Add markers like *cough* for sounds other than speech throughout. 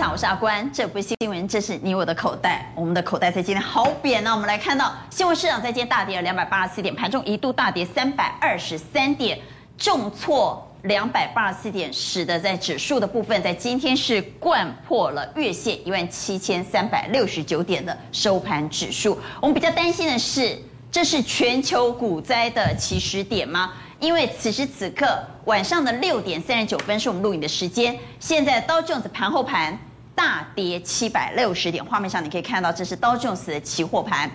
场，我是阿关。这不是新闻，这是你我的口袋。我们的口袋在今天好扁呢。我们来看到新闻市场在今天大跌了两百八十四点，盘中一度大跌三百二十三点，重挫两百八十四点，使得在指数的部分，在今天是掼破了月线一万七千三百六十九点的收盘指数。我们比较担心的是，这是全球股灾的起始点吗？因为此时此刻晚上的六点三十九分是我们录影的时间。现在道琼斯盘后盘大跌七百六十点，画面上你可以看到这是道琼斯的期货盘，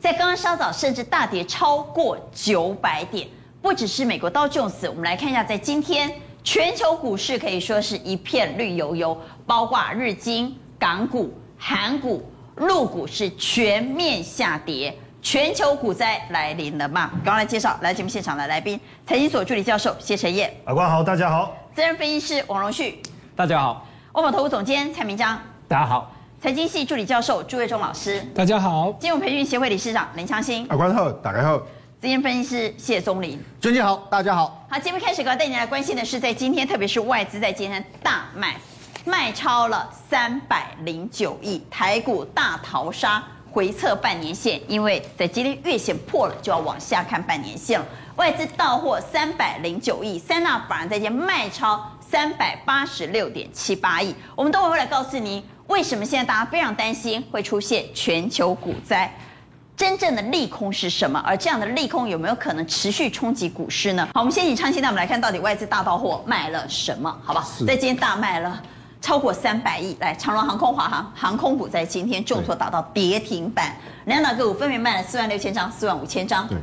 在刚刚稍早甚至大跌超过九百点。不只是美国道琼斯，我们来看一下，在今天全球股市可以说是一片绿油油，包括日经、港股、韩股、陆股是全面下跌。全球股灾来临了嘛？刚刚来介绍来节目现场的来宾，财经所助理教授谢晨彦，阿关好，大家好；资深分析师王荣旭，大家好；万宝投顾总监蔡明章，大家好；财经系助理教授朱月忠老师，大家好；金融培训协会理事长林昌兴，阿关后打开后；资深分析师谢宗林，尊敬好，大家好。好，节目开始，我要带你来关心的是，在今天，特别是外资在今天大卖，卖超了三百零九亿，台股大逃杀。回测半年线，因为在今天月线破了，就要往下看半年线了。外资到货三百零九亿，三大法人在今天卖超三百八十六点七八亿。我们都会来告诉您，为什么现在大家非常担心会出现全球股灾，真正的利空是什么？而这样的利空有没有可能持续冲击股市呢？好，我们先请昌鑫带我们来看到底外资大到货卖了什么，好不好？在今天大卖了。超过三百亿，来长荣航空、华航航空股在今天重挫达到跌停板，两档个股分别卖了四万六千张、四万五千张。对，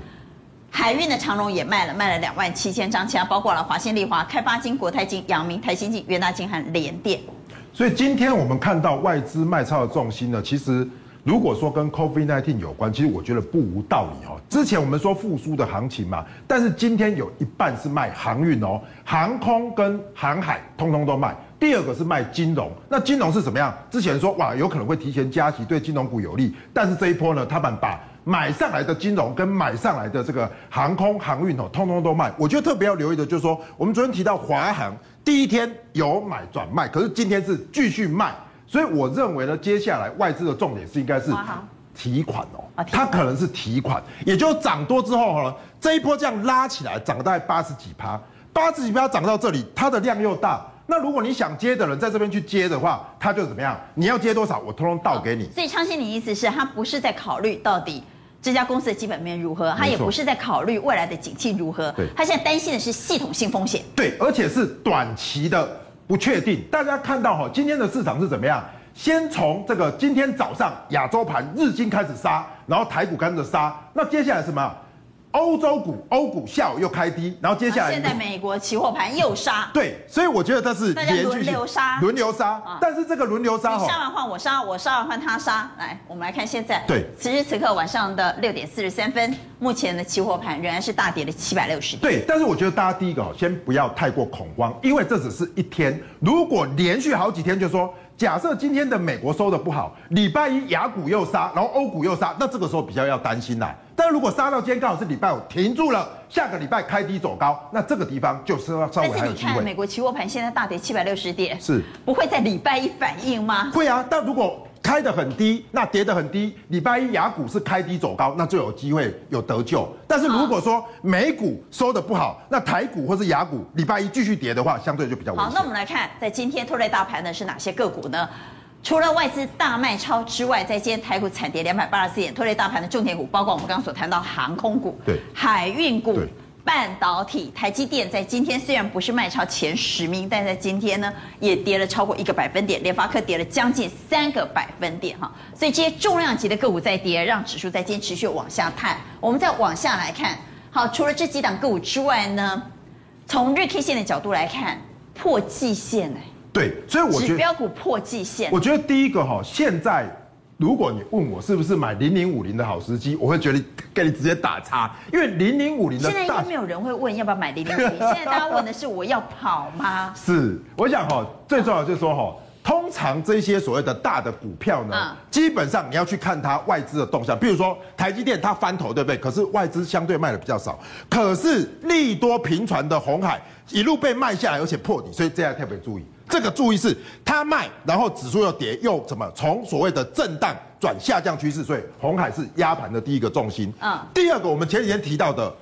海运的长荣也卖了，卖了两万七千张，其他包括了华新丽华、开发金、国泰金、阳明、台新金、元大金和联电。所以今天我们看到外资卖超的重心呢，其实如果说跟 COVID-19 有关，其实我觉得不无道理哦。之前我们说复苏的行情嘛，但是今天有一半是卖航运哦，航空跟航海通通都卖。第二个是卖金融，那金融是怎么样？之前说哇，有可能会提前加息，对金融股有利。但是这一波呢，他们把买上来的金融跟买上来的这个航空航运哦，通通都卖。我觉得特别要留意的就是说，我们昨天提到华航第一天有买转卖，可是今天是继续卖。所以我认为呢，接下来外资的重点是应该是提款哦，它可能是提款，也就涨多之后呢，这一波这样拉起来，涨了大概八十几趴，八十几趴涨到这里，它的量又大。那如果你想接的人在这边去接的话，他就怎么样？你要接多少，我通通倒给你。所以昌信，你意思是，他不是在考虑到底这家公司的基本面如何，他也不是在考虑未来的景气如何，他现在担心的是系统性风险。对，而且是短期的不确定。大家看到哈，今天的市场是怎么样？先从这个今天早上亚洲盘日经开始杀，然后台股跟着杀，那接下来什么？欧洲股、欧股下午又开低，然后接下来、啊、现在美国期货盘又杀，对，所以我觉得这是连续轮流杀，轮流杀。但是这个轮流杀，你杀完换我杀，我杀完换他杀。来，我们来看现在，对，此时此刻晚上的六点四十三分，目前的期货盘仍然是大跌了七百六十点。对，但是我觉得大家第一个先不要太过恐慌，因为这只是一天，如果连续好几天就说。假设今天的美国收的不好，礼拜一亚股又杀，然后欧股又杀，那这个时候比较要担心啦。但如果杀到今天刚好是礼拜五停住了，下个礼拜开低走高，那这个地方就是要稍微还有机会。但是你看美国期货盘现在大跌七百六十点，是不会在礼拜一反应吗？会啊，但如果。开得很低，那跌得很低。礼拜一雅股是开低走高，那就有机会有得救。但是如果说美股收的不好，那台股或是雅股礼拜一继续跌的话，相对就比较危险。好，那我们来看，在今天拖累大盘的是哪些个股呢？除了外资大卖超之外，在今天台股惨跌两百八十四点，拖累大盘的重点股，包括我们刚刚所谈到航空股、对海运股。半导体，台积电在今天虽然不是卖超前十名，但在今天呢也跌了超过一个百分点，联发科跌了将近三个百分点哈，所以这些重量级的个股在跌，让指数在今天持续往下探。我们再往下来看，好，除了这几档个股之外呢，从日 K 线的角度来看，破季线哎，对，所以我觉得指标股破季线，我觉得第一个哈现在。如果你问我是不是买零零五零的好时机，我会觉得给你直接打叉，因为零零五零的。现在应该没有人会问要不要买零零五零，*laughs* 现在大家问的是我要跑吗？是，我想哈，最重要就是说哈，通常这些所谓的大的股票呢，基本上你要去看它外资的动向，比如说台积电它翻头对不对？可是外资相对卖的比较少，可是利多频传的红海一路被卖下来，而且破底，所以这要特别注意。这个注意是它卖，然后指数又跌，又怎么从所谓的震荡转下降趋势，所以红海是压盘的第一个重心。嗯，第二个我们前几天提到的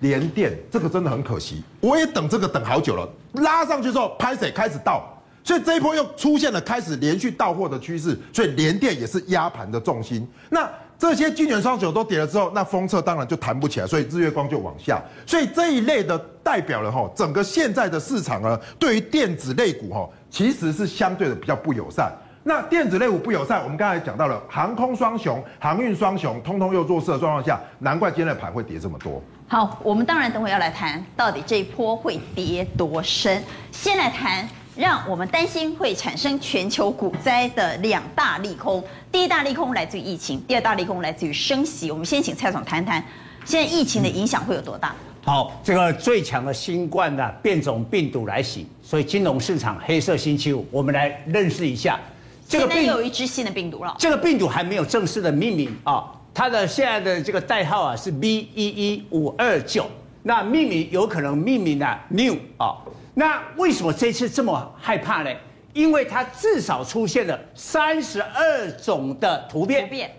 联电，这个真的很可惜，我也等这个等好久了，拉上去之后拍水开始倒，所以这一波又出现了开始连续到货的趋势，所以联电也是压盘的重心。那这些晶圆双雄都跌了之后，那封测当然就弹不起来，所以日月光就往下。所以这一类的代表了哈，整个现在的市场呢，对于电子类股哈，其实是相对的比较不友善。那电子类股不友善，我们刚才讲到了航空双雄、航运双雄，通通又弱势的状况下，难怪今天的盘会跌这么多。好，我们当然等会要来谈到底这一波会跌多深，先来谈。让我们担心会产生全球股灾的两大利空。第一大利空来自于疫情，第二大利空来自于升息。我们先请蔡总谈谈，现在疫情的影响会有多大？好，这个最强的新冠的变种病毒来袭，所以金融市场黑色星期五，我们来认识一下这个病。现在有一支新的病毒了。这个病毒还没有正式的命名啊，它的现在的这个代号啊是 B 一一五二九，那命名有可能命名啊 New 啊。那为什么这次这么害怕呢？因为它至少出现了三十二种的突变。突变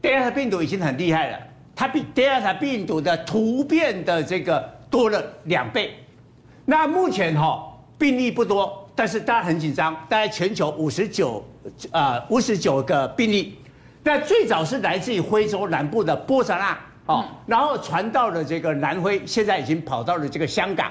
，Delta 病毒已经很厉害了，它比 Delta 病毒的突变的这个多了两倍。那目前哈病例不多，但是大家很紧张，大概全球五十九啊五十九个病例。那最早是来自于非洲南部的波萨纳哦，然后传到了这个南非，现在已经跑到了这个香港。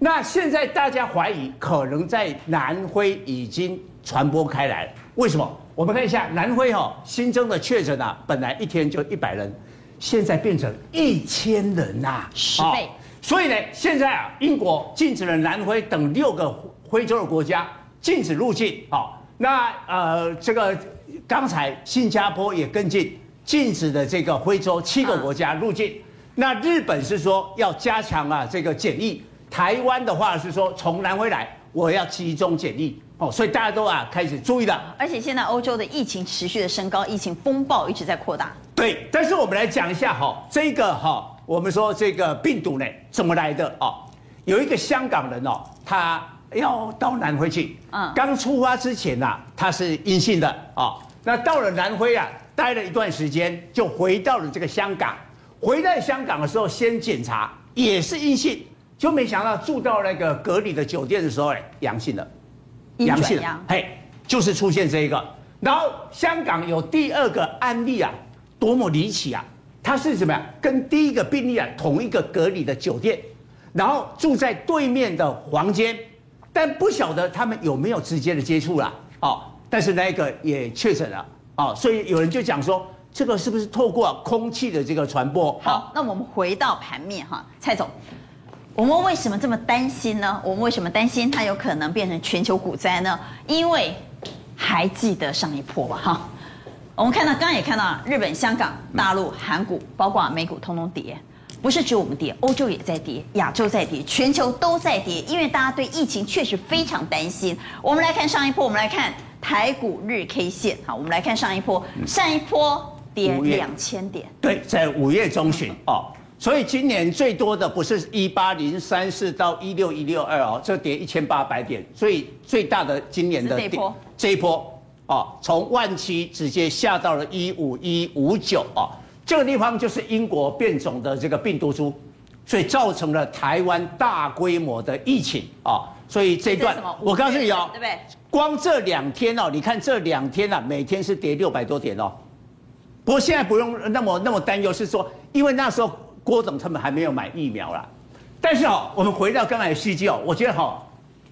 那现在大家怀疑可能在南非已经传播开来，为什么？我们看一下南非哈新增的确诊啊，本来一天就一百人，现在变成一千人呐，十倍。所以呢，现在啊，英国禁止了南非等六个非洲的国家禁止入境啊。那呃，这个刚才新加坡也跟进，禁止的这个非洲七个国家入境。那日本是说要加强啊这个检疫。台湾的话是说，从南非来，我要集中检疫哦，所以大家都啊开始注意了。而且现在欧洲的疫情持续的升高，疫情风暴一直在扩大。对，但是我们来讲一下哈，这个哈，我们说这个病毒呢怎么来的哦？有一个香港人哦，他要到南非去，嗯，刚出发之前呐，他是阴性的哦，那到了南非啊，待了一段时间，就回到了这个香港。回到香港的时候，先检查也是阴性。就没想到住到那个隔离的酒店的时候，哎，阳性了，阳性了，嘿，就是出现这一个。然后香港有第二个案例啊，多么离奇啊！他是什么呀？跟第一个病例啊同一个隔离的酒店，然后住在对面的房间，但不晓得他们有没有直接的接触了哦。但是那个也确诊了哦，所以有人就讲说，这个是不是透过空气的这个传播？好，那我们回到盘面哈，蔡总。我们为什么这么担心呢？我们为什么担心它有可能变成全球股灾呢？因为还记得上一波吧，哈，我们看到刚刚也看到日本、香港、大陆、韩股，包括美股，通通跌，不是只有我们跌，欧洲也在跌，亚洲在跌，全球都在跌，因为大家对疫情确实非常担心。我们来看上一波，我们来看台股日 K 线，好，我们来看上一波，上一波跌两千点，对，在五月中旬哦。所以今年最多的不是一八零三四到一六一六二哦，这跌一千八百点。所以最大的今年的这一波，这一波哦，从万七直接下到了一五一五九哦，这个地方就是英国变种的这个病毒株，所以造成了台湾大规模的疫情啊。所以这一段我告诉你哦，对不对？光这两天哦，你看这两天啊，每天是跌六百多点哦。不过现在不用那么那么担忧，是说因为那时候。郭总他们还没有买疫苗啦，但是哦，我们回到刚才的时机哦，我觉得哈，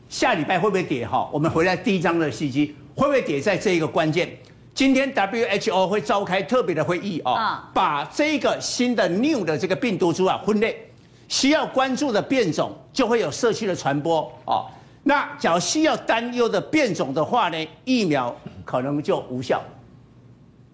下礼拜会不会跌哈？我们回来第一章的时机会不会跌在这一个关键？今天 WHO 会召开特别的会议哦，把这个新的 New 的这个病毒株啊分类，需要关注的变种就会有社区的传播哦。那假如需要担忧的变种的话呢，疫苗可能就无效。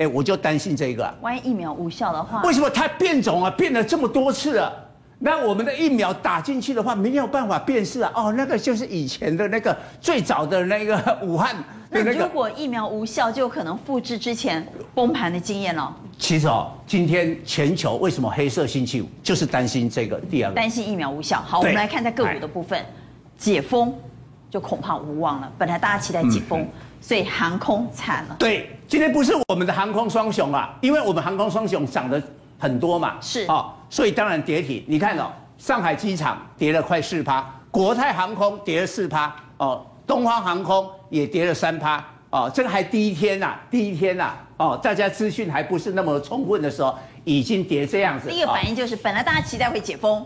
哎，我就担心这个啊。万一疫苗无效的话，为什么它变种啊？变了这么多次了，那我们的疫苗打进去的话，没有办法辨识啊。哦，那个就是以前的那个最早的那个武汉的那如果疫苗无效，就可能复制之前崩盘的经验了。其实哦，今天全球为什么黑色星期五，就是担心这个第二个。担心疫苗无效。好，我们来看在个股的部分，解封。就恐怕无望了。本来大家期待解封，嗯、所以航空惨了。对，今天不是我们的航空双雄啊，因为我们航空双雄涨得很多嘛，是哦，所以当然跌停。你看哦，上海机场跌了快四趴，国泰航空跌了四趴，哦，东方航空也跌了三趴，哦，这个还第一天呐、啊，第一天呐、啊，哦，大家资讯还不是那么充分的时候，已经跌这样子。第一个反应就是，本来大家期待会解封。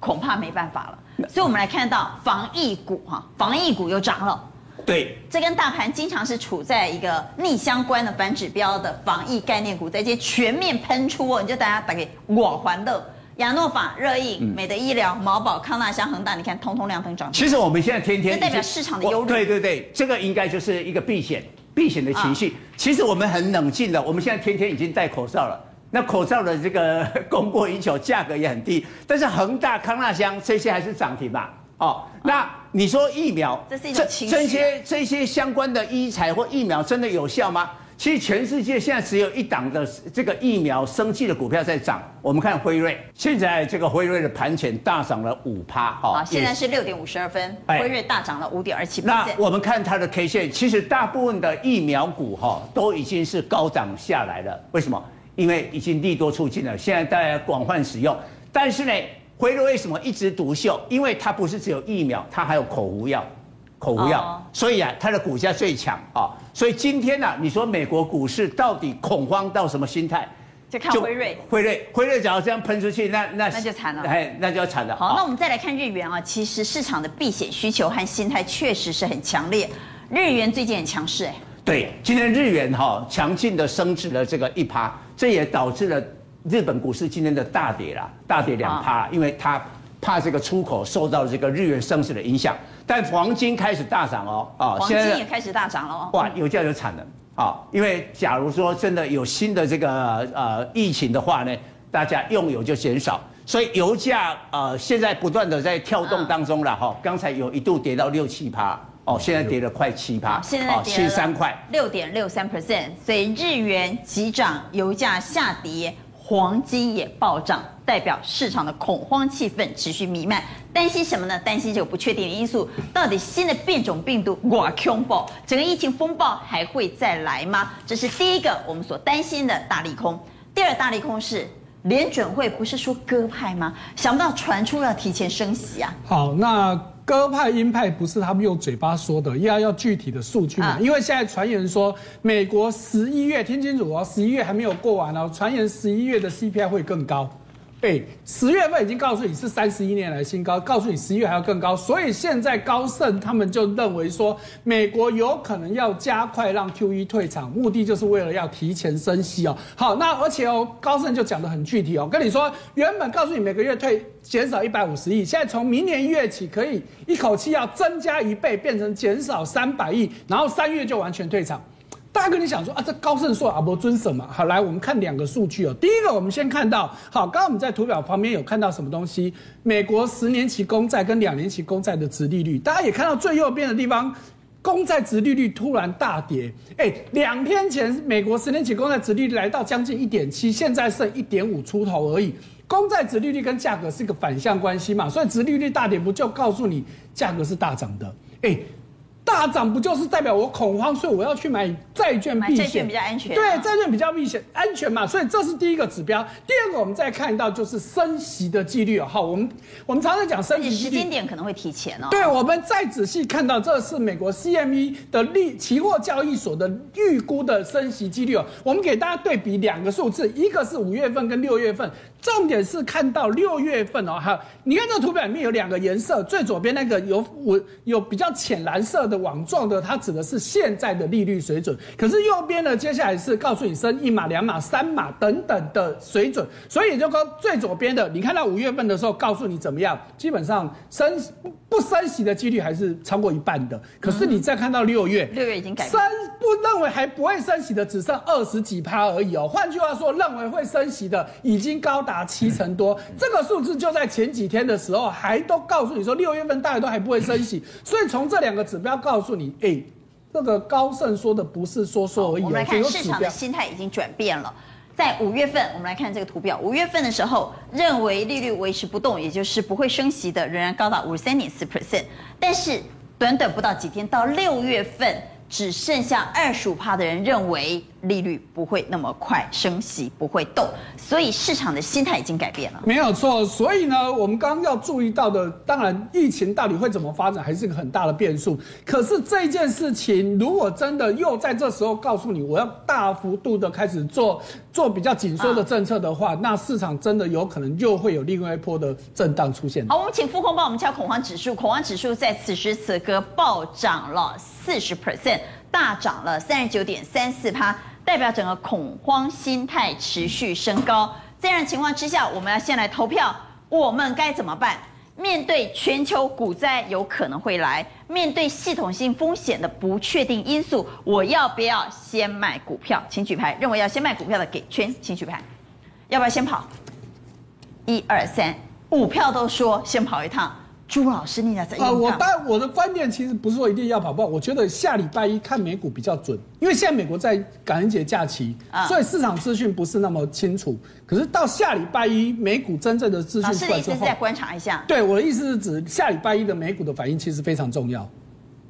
恐怕没办法了，所以我们来看到防疫股哈，防疫股又涨了。对，这跟大盘经常是处在一个逆相关的反指标的防疫概念股，在这全面喷出哦，你就大家打给我环乐、亚诺法、热映、美的医疗、毛宝、康纳香、恒大，你看通通亮灯涨。其实我们现在天天这代表市场的忧虑。对对对，这个应该就是一个避险避险的情绪。其实我们很冷静的，我们现在天天已经戴口罩了。那口罩的这个 *laughs* 供过于求，价格也很低，但是恒大、康纳香这些还是涨停吧？哦，那你说疫苗，这是一种情绪。这些这些相关的医材或疫苗真的有效吗？其实全世界现在只有一档的这个疫苗生技的股票在涨。我们看辉瑞，现在这个辉瑞的盘前大涨了五趴，哈，好，现在是六点五十二分，辉瑞大涨了五点二七。那我们看它的 K 线，其实大部分的疫苗股哈都已经是高涨下来了，为什么？因为已经利多出尽了，现在大家广泛使用。但是呢，辉瑞为什么一枝独秀？因为它不是只有疫苗，它还有口服药，口服药。Oh. 所以啊，它的股价最强啊。所以今天呢、啊，你说美国股市到底恐慌到什么心态？就看辉瑞。辉瑞，辉瑞只要这样喷出去，那那那就惨了。哎，那就要惨了。好，那我们再来看日元啊，其实市场的避险需求和心态确实是很强烈。日元最近很强势，哎。对，今天日元哈强劲的升值了这个一趴。这也导致了日本股市今天的大跌啦，大跌两趴，因为它怕这个出口受到这个日元升值的影响。但黄金开始大涨哦，啊，黄金也开始大涨了哦。哇，油价就惨了啊！因为假如说真的有新的这个呃疫情的话呢，大家用油就减少，所以油价呃现在不断的在跳动当中了哈。刚才有一度跌到六七趴。哦，现在跌了快七趴，现在跌了三块，六点六三 percent。所以日元急涨，油价下跌，黄金也暴涨，代表市场的恐慌气氛持续弥漫。担心什么呢？担心这个不确定的因素，到底新的变种病毒哇恐怖，整个疫情风暴还会再来吗？这是第一个我们所担心的大利空。第二大利空是联准会不是说鸽派吗？想不到传出要提前升息啊。好，那。鸽派鹰派不是他们用嘴巴说的，要要具体的数据嘛？啊、因为现在传言说，美国十一月听清楚哦，十一月还没有过完哦，传言十一月的 CPI 会更高。哎，十月份已经告诉你是三十一年来新高，告诉你十一月还要更高，所以现在高盛他们就认为说，美国有可能要加快让 QE 退场，目的就是为了要提前升息哦。好，那而且哦，高盛就讲得很具体哦，跟你说，原本告诉你每个月退减少一百五十亿，现在从明年一月起可以一口气要增加一倍，变成减少三百亿，然后三月就完全退场。大家跟你想说啊，这高盛说啊，不遵守嘛。好，来我们看两个数据哦。第一个，我们先看到，好，刚刚我们在图表旁边有看到什么东西？美国十年期公债跟两年期公债的殖利率，大家也看到最右边的地方，公债殖利率突然大跌。哎，两天前美国十年期公债殖利率来到将近一点七，现在剩一点五出头而已。公债殖利率跟价格是一个反向关系嘛，所以殖利率大跌不就告诉你价格是大涨的？哎。大涨不就是代表我恐慌，所以我要去买债券避险？债券比较安全。对，债券比较避险，安全嘛。所以这是第一个指标。第二个，我们再看到就是升息的几率。好，我们我们常常讲升息时间点可能会提前哦。对，我们再仔细看到，这是美国 CME 的利期货交易所的预估的升息几率哦。我们给大家对比两个数字，一个是五月份跟六月份。重点是看到六月份哦，哈，你看这个图表里面有两个颜色，最左边那个有我有比较浅蓝色的网状的，它指的是现在的利率水准。可是右边呢，接下来是告诉你升一码、两码、三码等等的水准。所以也就说最左边的，你看到五月份的时候，告诉你怎么样，基本上升不升息的几率还是超过一半的。可是你再看到六月，六月已经改升不认为还不会升息的只剩二十几趴而已哦。换句话说，认为会升息的已经高达。达七成多，这个数字就在前几天的时候还都告诉你说，六月份大概都还不会升息，所以从这两个指标告诉你，哎，这个高盛说的不是说说而已。我们来看市场的心态已经转变了，在五月份，我们来看这个图表，五月份的时候认为利率维持不动，也就是不会升息的，仍然高达五十三点四 percent，但是短短不到几天，到六月份。只剩下二十五趴的人认为利率不会那么快升息，不会动，所以市场的心态已经改变了。没有错，所以呢，我们刚刚要注意到的，当然疫情到底会怎么发展，还是一个很大的变数。可是这件事情，如果真的又在这时候告诉你，我要大幅度的开始做做比较紧缩的政策的话，啊、那市场真的有可能又会有另外一波的震荡出现。好，我们请富空帮我们敲恐慌指数，恐慌指数在此时此刻暴涨了四十 percent。大涨了三十九点三四趴，代表整个恐慌心态持续升高。这样的情况之下，我们要先来投票，我们该怎么办？面对全球股灾有可能会来，面对系统性风险的不确定因素，我要不要先卖股票？请举牌，认为要先卖股票的给圈，请举牌。要不要先跑？一二三，五票都说先跑一趟。朱老师，你在啊？我当我的观念其实不是说一定要跑步，我觉得下礼拜一看美股比较准，因为现在美国在感恩节假期，所以市场资讯不是那么清楚。可是到下礼拜一美股真正的资讯出来之后，是意思是再观察一下。对，我的意思是指下礼拜一的美股的反应其实非常重要。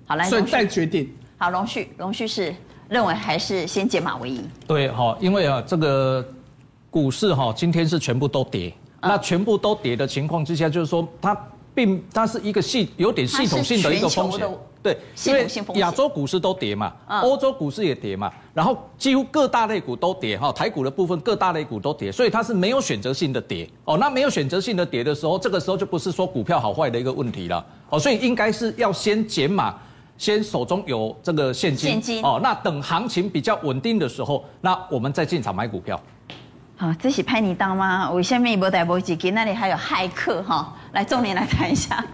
好，来，所以再决定。好，龙旭，龙旭是认为还是先解码为宜。对，好，因为啊，这个股市哈今天是全部都跌，那全部都跌的情况之下，就是说它。并它是一个系有点系统性的一个风险，对，因为亚洲股市都跌嘛，欧洲股市也跌嘛，然后几乎各大类股都跌哈，台股的部分各大类股都跌，所以它是没有选择性的跌。哦。那没有选择性的跌的时候，这个时候就不是说股票好坏的一个问题了。哦，所以应该是要先减码，先手中有这个现金，现金。哦，那等行情比较稳定的时候，那我们再进场买股票。好，这是拍你当吗？我下面一波带波几给那里还有骇客哈，来重点来看一下。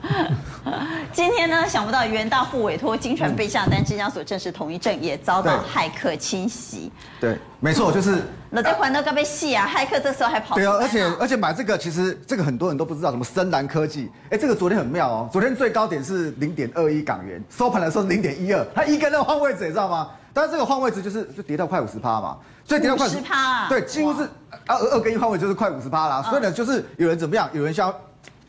*laughs* 今天呢，想不到元大复委托金传被下单，证交所正式同意证也遭到骇客侵袭。对，没错，就是那在环都该被戏啊，骇客这时候还跑。对啊，而且而且买这个，其实这个很多人都不知道，什么深蓝科技，哎，这个昨天很妙哦，昨天最高点是零点二一港元，收盘的时候零点一二，它一根要换位置，你知道吗？但是这个换位置就是就跌到快五十趴嘛，所以跌到快五十趴，对，几乎是二二跟一换位就是快五十趴啦。所以呢，就是有人怎么样，有人想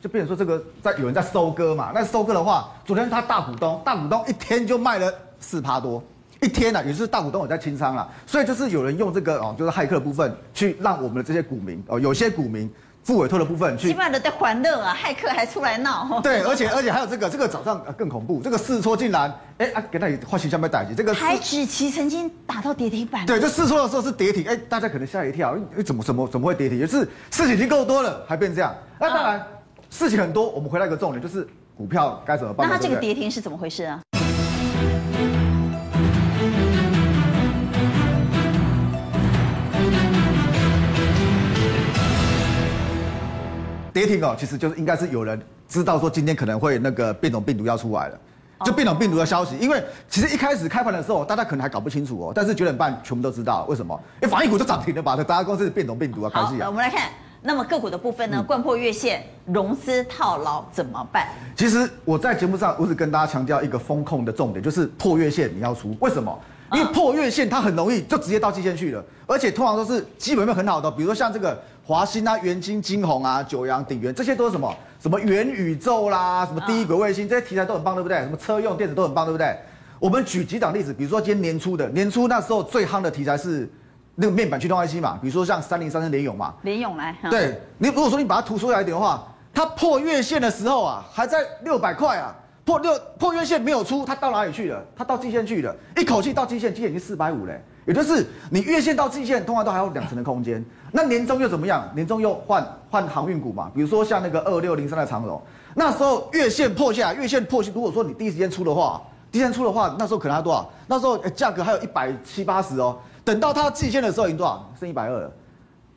就变成说这个在有人在收割嘛。那收割的话，昨天他大股东大股东一天就卖了四趴多，一天呢、啊、也是大股东有在清仓了。所以就是有人用这个哦，就是骇客的部分去让我们的这些股民哦，有些股民。复委托的部分去，起码的在欢乐啊，骇客还出来闹。*laughs* 对，而且而且还有这个这个早上更恐怖，这个试错竟然，哎啊，给那里画形象被逮起，这个台指期曾经打到跌停板。对，就试错的时候是跌停，哎，大家可能吓一跳，哎，怎么怎么怎么会跌停？也是事情已经够多了，还变这样。那当然，事情很多，我们回来一个重点，就是股票该怎么办？那它这个跌停是怎么回事啊？跌停哦，其实就是应该是有人知道说今天可能会那个变种病毒要出来了，就变种病毒的消息。因为其实一开始开盘的时候，大家可能还搞不清楚哦，但是九点半全部都知道为什么？因为防疫股就涨停了吧？大家公司变种病毒啊，开始啊。我们来看，那么个股的部分呢？掼破月线，融资套牢怎么办？其实我在节目上我只跟大家强调一个风控的重点，就是破月线你要出。为什么？因为破月线它很容易就直接到季线去了，而且通常都是基本面很好的，比如说像这个。华新啊、元晶、金红啊、九阳、鼎元，这些都是什么？什么元宇宙啦，什么低轨卫星，这些题材都很棒，对不对？什么车用电子都很棒，对不对？我们举几档例子，比如说今天年初的，年初那时候最夯的题材是那个面板驱动 IC 嘛，比如说像三零三三联咏嘛。联咏来。对，你如果说你把它突出来一点的话，它破月线的时候啊，还在六百块啊，破六破月线没有出，它到哪里去了？它到季线去了，一口气到季线，季线已经四百五嘞。也就是你月线到季线，通常都还有两成的空间。那年终又怎么样？年终又换换航运股嘛，比如说像那个二六零三的长荣，那时候月线破下，月线破，如果说你第一时间出的话，第一时间出的话，那时候可能还多少？那时候价格还有一百七八十哦。等到它季线的时候，已经多少？剩一百二了。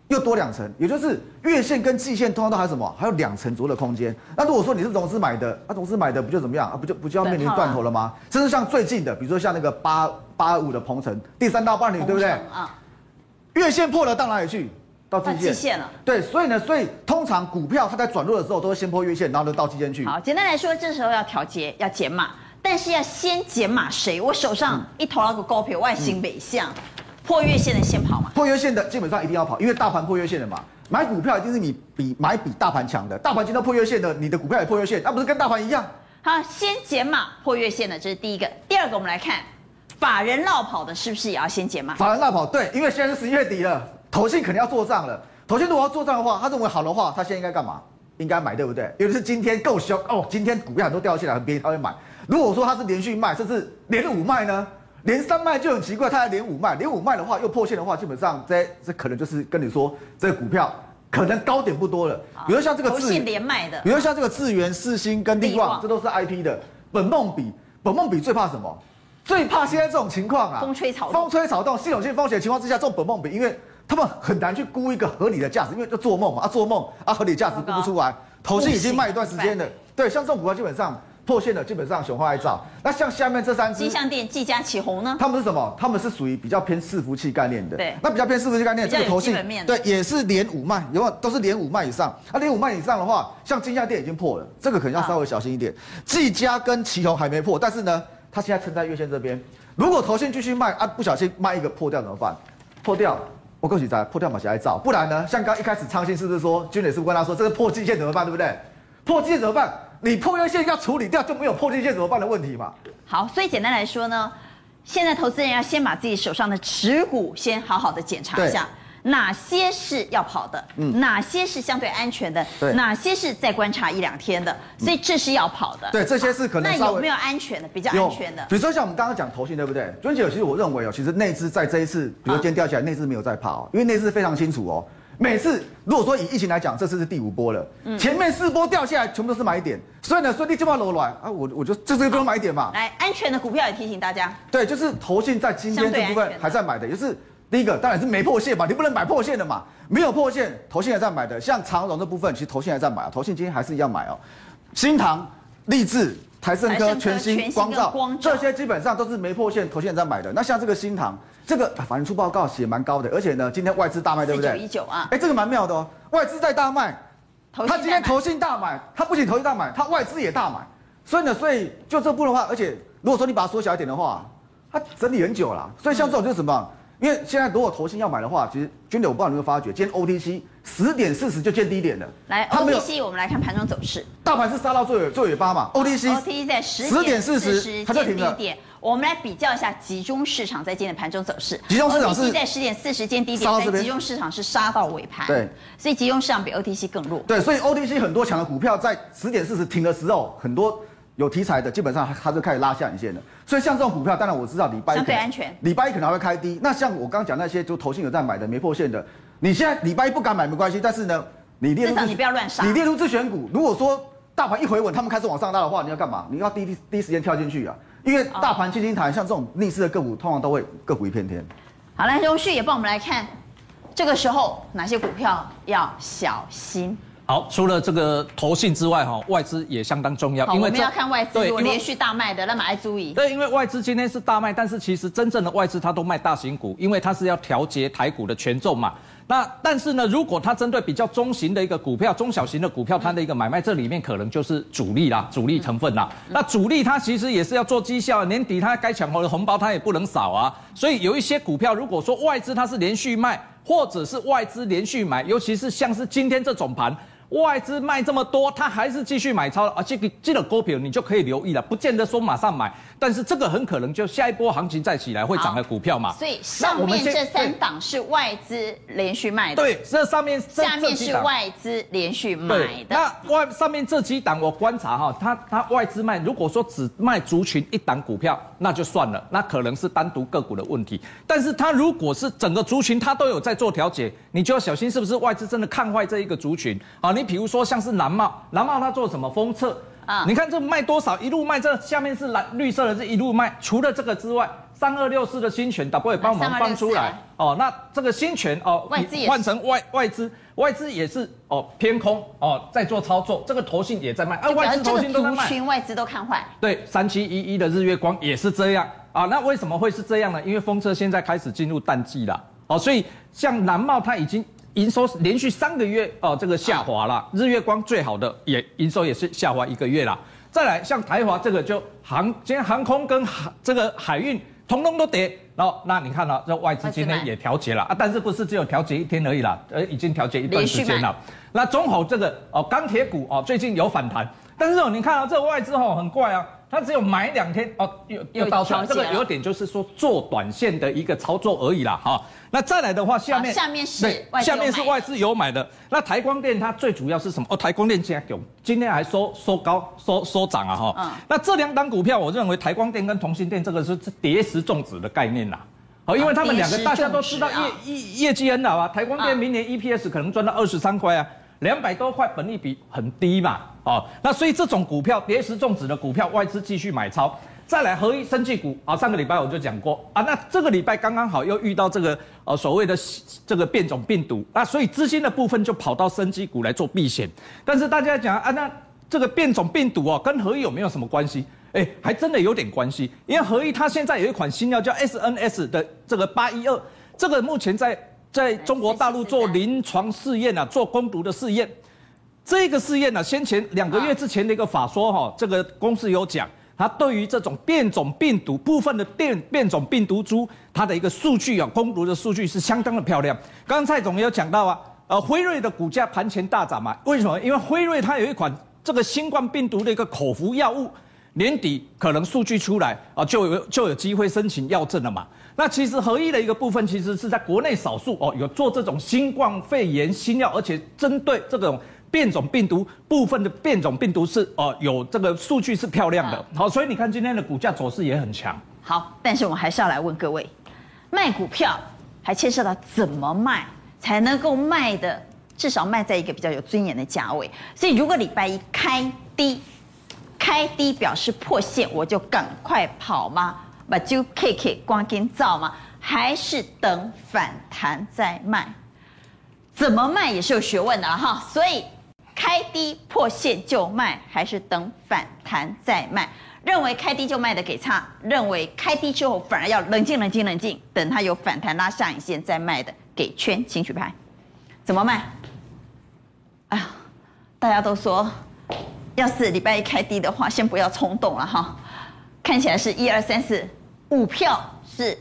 又多两层，也就是月线跟季线通常都还有什么？还有两层左右的空间。那如果说你是融资买的，那融资买的不就怎么样啊？不就不就要面临断头了吗？甚至像最近的，比如说像那个八八二五的鹏程，第三道半年，对不对？啊，月线破了到哪里去？到季线。季线了。对，所以呢，所以通常股票它在转弱的时候，都会先破月线，然后就到季线去。好，简单来说，这时候要调节，要减码，但是要先减码谁？我手上一头那个高票外形北向。嗯破月线的先跑嘛？破月线的基本上一定要跑，因为大盘破月线的嘛。买股票一定是你比买比大盘强的，大盘见到破月线的，你的股票也破月线，那、啊、不是跟大盘一样？好，先减码破月线的，这是第一个。第二个，我们来看法人落跑的，是不是也要先减码？法人落跑，对，因为现在是十一月底了，投信肯定要做账了。投信如果要做账的话，他认为好的话，他现在应该干嘛？应该买，对不对？尤其是今天够凶哦，今天股票很多掉下来，很便宜，他会买。如果说他是连续卖，甚至连五卖呢？连三卖就很奇怪，他还连五卖，连五卖的话又破线的话，基本上这这可能就是跟你说，这个股票可能高点不多了。比如像这个智连卖的，比如像这个智源、四星跟力旺，这都是 IP 的。本梦比，本梦比最怕什么？最怕现在这种情况啊，风吹草动，风吹草动，系统性风险的情况之下，这种本梦比，因为他们很难去估一个合理的价值，因为就做梦嘛，啊做梦啊合理价值估不出来。投信已经卖一段时间了，对，像这种股票基本上。破线的基本上雄厚爱照，那像下面这三只，金像电、技嘉、启宏呢？他们是什么？他们是属于比较偏伺服器概念的。对，那比较偏伺服器概念，这个头信对也是连五卖，有没有都是连五卖以上。啊连五卖以上的话，像金像电已经破了，这个可能要稍微小心一点。技嘉跟启宏还没破，但是呢，它现在撑在月线这边。如果头信继续卖啊，不小心卖一个破掉怎么办？破掉，我恭喜在破掉马上来造，不然呢，像刚一开始昌信是不是说，军磊是不是跟他说这个破季线怎么办？对不对？破季线怎么办？你破月线要处理掉，就没有破季线怎么办的问题嘛？好，所以简单来说呢，现在投资人要先把自己手上的持股先好好的检查一下，哪些是要跑的，嗯，哪些是相对安全的，对，哪些是再观察一两天的，所以这是要跑的。对，这些是可能。那有没有安全的？比较安全的？比如说像我们刚刚讲投信，对不对？尊姐，其实我认为哦，其实内资在这一次，比如今天掉下来，内资没有在跑哦，因为内资非常清楚哦。每次如果说以疫情来讲，这次是第五波了，嗯、前面四波掉下来全部都是买点，所以呢，顺利就要楼软啊，我我就这次就买点嘛。来，安全的股票也提醒大家，对，就是投信在今天这部分还在买的，就是第一个当然是没破线嘛，你不能买破线的嘛，没有破线，投信还在买的，像长荣这部分其实投信还在买啊，投信今天还是一样买哦，新塘、立志、台盛科、全新、光照这些基本上都是没破线，投信还在买的，那像这个新塘。这个法人出报告写蛮高的，而且呢，今天外资大卖，对不对？一九啊，哎，这个蛮妙的哦，外资在大卖，他今天投信大买，他不仅投信大买，他外资也大买，所以呢，所以就这部分的话，而且如果说你把它缩小一点的话，它整理很久了，所以像这种就是什么？嗯因为现在如果投信要买的话，其实军磊我不知道你会发觉，今天 OTC 十点四十就见低点了。来，OTC 我们来看盘中走势，大盘是杀到最尾最尾巴嘛？OTC OTC 在十点四十它就停了。我们来比较一下集中市场在今天的盘中走势。集中市场是在十点四十见低点，但集中市场是杀到尾盘。对，所以集中市场比 OTC 更弱。对，所以 OTC 很多强的股票在十点四十停的时候，很多。有题材的，基本上它就开始拉下影线了。所以像这种股票，当然我知道礼拜一相对安全，礼拜一可能还会开低。那像我刚刚讲那些，就投信有在买的没破线的，你现在礼拜一不敢买没关系，但是呢，你列入至少你不要乱杀。你列入自选股，如果说大盘一回稳，他们开始往上拉的话，你要干嘛？你要第一第一时间跳进去啊，因为大盘轻轻弹，像这种逆势的个股，通常都会个股一片天。好，来荣旭也帮我们来看，这个时候哪些股票要小心。好，除了这个投信之外，哈，外资也相当重要。因为我们要看外资，如果连续大卖的，那么爱注意。对，因为外资今天是大卖，但是其实真正的外资它都卖大型股，因为它是要调节台股的权重嘛。那但是呢，如果它针对比较中型的一个股票、中小型的股票，它的一个买卖，这里面可能就是主力啦，主力成分啦。那主力它其实也是要做绩效，年底它该抢回的红包它也不能少啊。所以有一些股票，如果说外资它是连续卖，或者是外资连续买，尤其是像是今天这种盘。外资卖这么多，他还是继续买超，而这个这个股票你就可以留意了，不见得说马上买，但是这个很可能就下一波行情再起来会涨的股票嘛。所以上面这三档是外资连续卖的，对，这上面下面是外资连续买的。那外上面这几档我观察哈，它它外资卖，如果说只卖族群一档股票，那就算了，那可能是单独个股的问题。但是它如果是整个族群，它都有在做调节，你就要小心是不是外资真的看坏这一个族群啊？你比如说像是蓝帽，蓝帽它做什么封测啊？你看这卖多少，一路卖，这下面是蓝绿色的，这一路卖。除了这个之外，三二六四的新权，导播也帮我们放出来哦。那这个新权哦，外资换成外外资，外资也是哦偏空哦，在做操作。这个投信也在卖，啊，外资投信都在卖。群外资都看坏。对，三七一一的日月光也是这样啊。那为什么会是这样呢？因为风车现在开始进入淡季了哦，所以像蓝帽它已经。营收连续三个月哦，这个下滑了。日月光最好的也营收也是下滑一个月了。再来像台华这个就航，今天航空跟海这个海运通通都跌，然后那你看了，这外资今天也调节了啊，但是不是只有调节一天而已啦，呃，已经调节一段时间了。那中吼这个哦，钢铁股哦，最近有反弹，但是哦，你看到这个外资哦，很怪啊。它只有买两天哦，又又倒出来，这个有点就是说做短线的一个操作而已啦，哈。那再来的话，下面下面是下面是外资有买的。那台光电它最主要是什么？哦，台光电今天今天还收收高收收涨啊，哈。嗯。那这两档股票，我认为台光电跟同欣电这个是叠石种子的概念啦，好，因为他们两个大家都知道业业业绩很好啊，台光电明年 EPS 可能赚到二十三块啊。两百多块，本利比很低嘛，哦，那所以这种股票叠石种子的股票，外资继续买超。再来合一生技股啊，上个礼拜我就讲过啊，那这个礼拜刚刚好又遇到这个呃所谓的这个变种病毒，那所以资金的部分就跑到生技股来做避险。但是大家讲啊，那这个变种病毒哦，跟合一有没有什么关系？哎，还真的有点关系，因为合一它现在有一款新药叫 SNS 的这个八一二，这个目前在。在中国大陆做临床试验啊，做攻毒的试验，这个试验呢，先前两个月之前的一个法说哈，这个公司有讲，它对于这种变种病毒部分的变变种病毒株，它的一个数据啊，攻毒的数据是相当的漂亮。刚刚蔡总也有讲到啊，呃，辉瑞的股价盘前大涨嘛，为什么？因为辉瑞它有一款这个新冠病毒的一个口服药物，年底可能数据出来啊，就有就有机会申请药证了嘛。那其实合一的一个部分，其实是在国内少数哦，有做这种新冠肺炎新药，而且针对这种变种病毒部分的变种病毒是哦，有这个数据是漂亮的。好，所以你看今天的股价走势也很强。好，但是我们还是要来问各位，卖股票还牵涉到怎么卖才能够卖的至少卖在一个比较有尊严的价位。所以如果礼拜一开低，开低表示破线，我就赶快跑吗？把就 K K 光跟造嘛？还是等反弹再卖？怎么卖也是有学问的哈。所以开低破线就卖，还是等反弹再卖？认为开低就卖的给叉，认为开低之后反而要冷静冷静冷静，等它有反弹拉上影线再卖的给圈，请举牌。怎么卖？哎呀，大家都说，要是礼拜一开低的话，先不要冲动了哈。看起来是一二三四五票是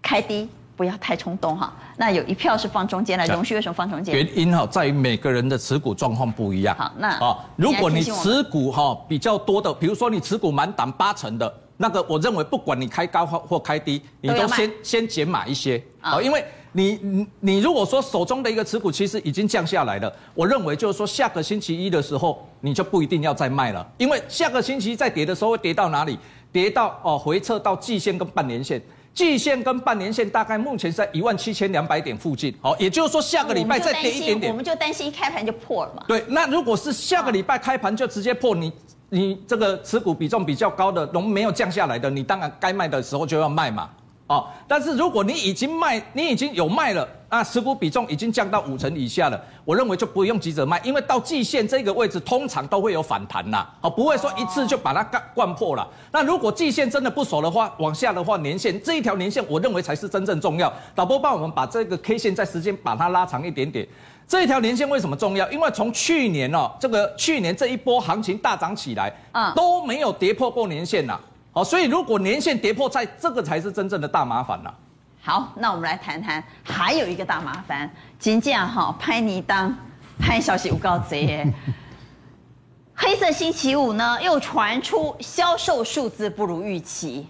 开低，不要太冲动哈。那有一票是放中间的，容旭为什么放中间？原因哈在于每个人的持股状况不一样。好，那啊，如果你持股哈比较多的，比如说你持股满档八成的，那个我认为不管你开高或或开低，你都先先减码一些啊，因为。你你你如果说手中的一个持股其实已经降下来了，我认为就是说下个星期一的时候你就不一定要再卖了，因为下个星期一再跌的时候会跌到哪里？跌到哦回撤到季线跟半年线，季线跟半年线大概目前是在一万七千两百点附近，好，也就是说下个礼拜再跌一点点，我们就担心一开盘就破了嘛。对，那如果是下个礼拜开盘就直接破，你你这个持股比重比较高的，龙没有降下来的，你当然该卖的时候就要卖嘛。哦，但是如果你已经卖，你已经有卖了，那，持股比重已经降到五成以下了，我认为就不用急着卖，因为到季线这个位置通常都会有反弹呐，哦，不会说一次就把它干灌破了。那如果季线真的不守的话，往下的话，年线这一条年线，我认为才是真正重要。导播帮我们把这个 K 线在时间把它拉长一点点，这一条年线为什么重要？因为从去年哦，这个去年这一波行情大涨起来，啊，都没有跌破过年线呐。哦，所以如果年线跌破，在这个才是真正的大麻烦了。好，那我们来谈谈，还有一个大麻烦，金价哈拍你当拍消息有告贼。*laughs* 黑色星期五呢，又传出销售数字不如预期，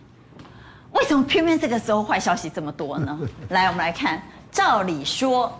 为什么偏偏这个时候坏消息这么多呢？*laughs* 来，我们来看，照理说，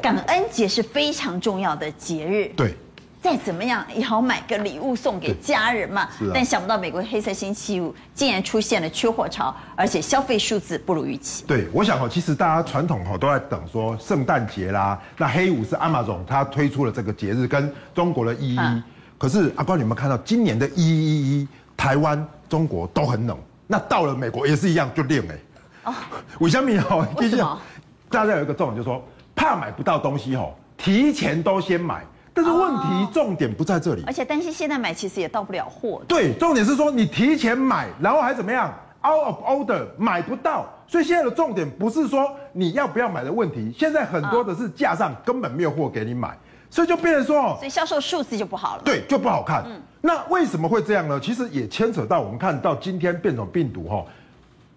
感恩节是非常重要的节日。对。再怎么样也好买个礼物送给家人嘛。啊。但想不到美国黑色星期五竟然出现了缺货潮，而且消费数字不如预期。对，我想哦，其实大家传统哦都在等说圣诞节啦，那黑五是 Amazon 它推出了这个节日跟中国的一一一。可是阿光，你有没有看到今年的一一一，台湾、中国都很冷，那到了美国也是一样就冷哎。哦。为什么哈？为什么？*laughs* 大家有一个重点就是说，怕买不到东西哦，提前都先买。但是问题重点不在这里，而且担心现在买其实也到不了货。对，重点是说你提前买，然后还怎么样？Out of order 买不到，所以现在的重点不是说你要不要买的问题，现在很多的是架上根本没有货给你买，所以就变成说，所以销售数字就不好了。对，就不好看。嗯，那为什么会这样呢？其实也牵扯到我们看到今天变种病毒哈，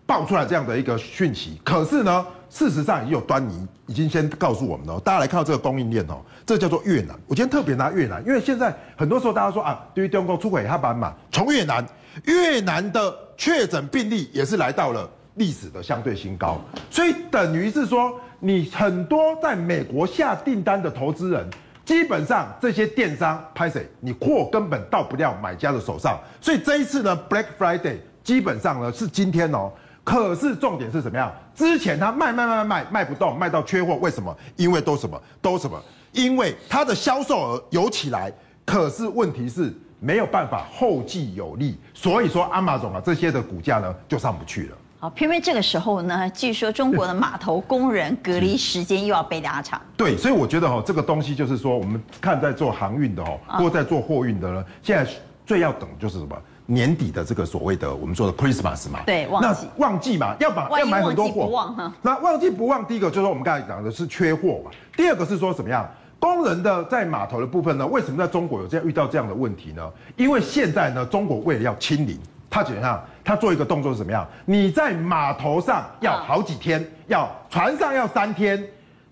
爆出来这样的一个讯息，可是呢，事实上已经有端倪，已经先告诉我们了。大家来看到这个供应链哦，这叫做越南。我今天特别拿越南，因为现在很多时候大家说啊，对于中国出口它板嘛，从越南，越南的确诊病例也是来到了历史的相对新高，所以等于是说，你很多在美国下订单的投资人，基本上这些电商拍谁，你货根本到不了买家的手上，所以这一次呢，Black Friday 基本上呢是今天哦。可是重点是什么样？之前他卖卖卖卖卖卖不动，卖到缺货，为什么？因为都什么都什么？因为它的销售额有起来，可是问题是没有办法后继有力，所以说 Amazon 啊这些的股价呢就上不去了。好，偏偏这个时候呢，据说中国的码头工人隔离时间又要被拉长。*laughs* 对，所以我觉得哈，这个东西就是说，我们看在做航运的哦，或在做货运的呢，现在最要等就是什么？年底的这个所谓的我们说的 Christmas 嘛，对，那旺季嘛，要把要买很多货，那旺季不旺，第一个就是说我们刚才讲的是缺货嘛，第二个是说怎么样，工人的在码头的部分呢，为什么在中国有这样遇到这样的问题呢？因为现在呢，中国为了要清零，他怎样？他做一个动作是怎么样？你在码头上要好几天，要船上要三天，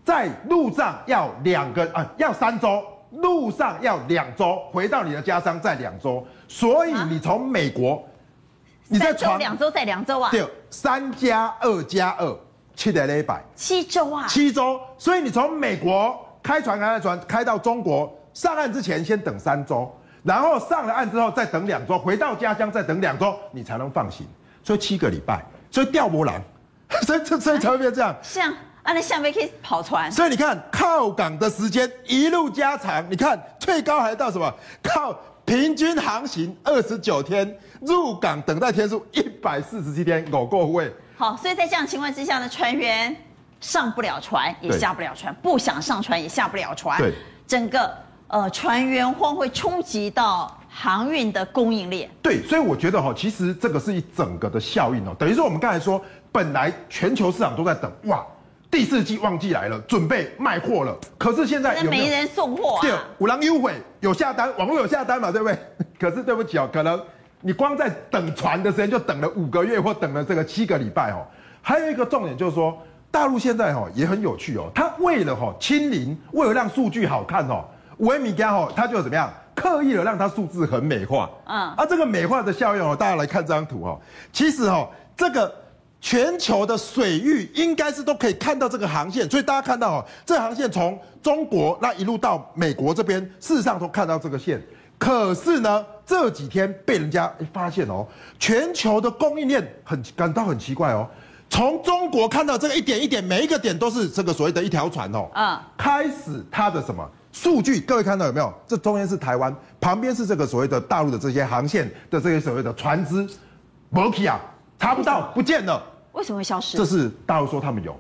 在路上要两个啊，要三周。路上要两周，回到你的家乡再两周，所以你从美国，啊、你在船两周再两周啊？对，三加二加二，七点零一百，七周啊？七周，所以你从美国开船开船开到中国上岸之前，先等三周，然后上了岸之后再等两周，回到家乡再等两周，你才能放行，所以七个礼拜，所以钓不来，所以这所以才会变这样。像。啊，那下面可以跑船，所以你看靠港的时间一路加长，你看最高还到什么？靠平均航行二十九天，入港等待天数一百四十七天，够够位。好，所以在这样情况之下呢，船员上不了船，也下不了船，不想上船也下不了船。对，整个呃船员荒会冲击到航运的供应链。对，所以我觉得哈，其实这个是一整个的效应哦，等于说我们刚才说，本来全球市场都在等哇。第四季旺季来了，准备卖货了。可是现在有没，有没人送货啊？对，五郎优惠有下单，网络有下单嘛，对不对？*laughs* 可是对不起哦，可能你光在等船的时间就等了五个月，或等了这个七个礼拜哦。还有一个重点就是说，大陆现在哈也很有趣哦，他为了哈清零，为了让数据好看哦，五 A 米加哦，他就怎么样，刻意的让它数字很美化。嗯，啊，这个美化的效用哦，大家来看这张图哦，其实哦，这个。全球的水域应该是都可以看到这个航线，所以大家看到哦，这航线从中国那一路到美国这边，事实上都看到这个线。可是呢，这几天被人家发现哦，全球的供应链很感到很奇怪哦。从中国看到这个一点一点，每一个点都是这个所谓的一条船哦。啊，开始它的什么数据？各位看到有没有？这中间是台湾，旁边是这个所谓的大陆的这些航线的这些所谓的船只，没去啊，查不到，不见了。为什么会消失？这是大陆说他们有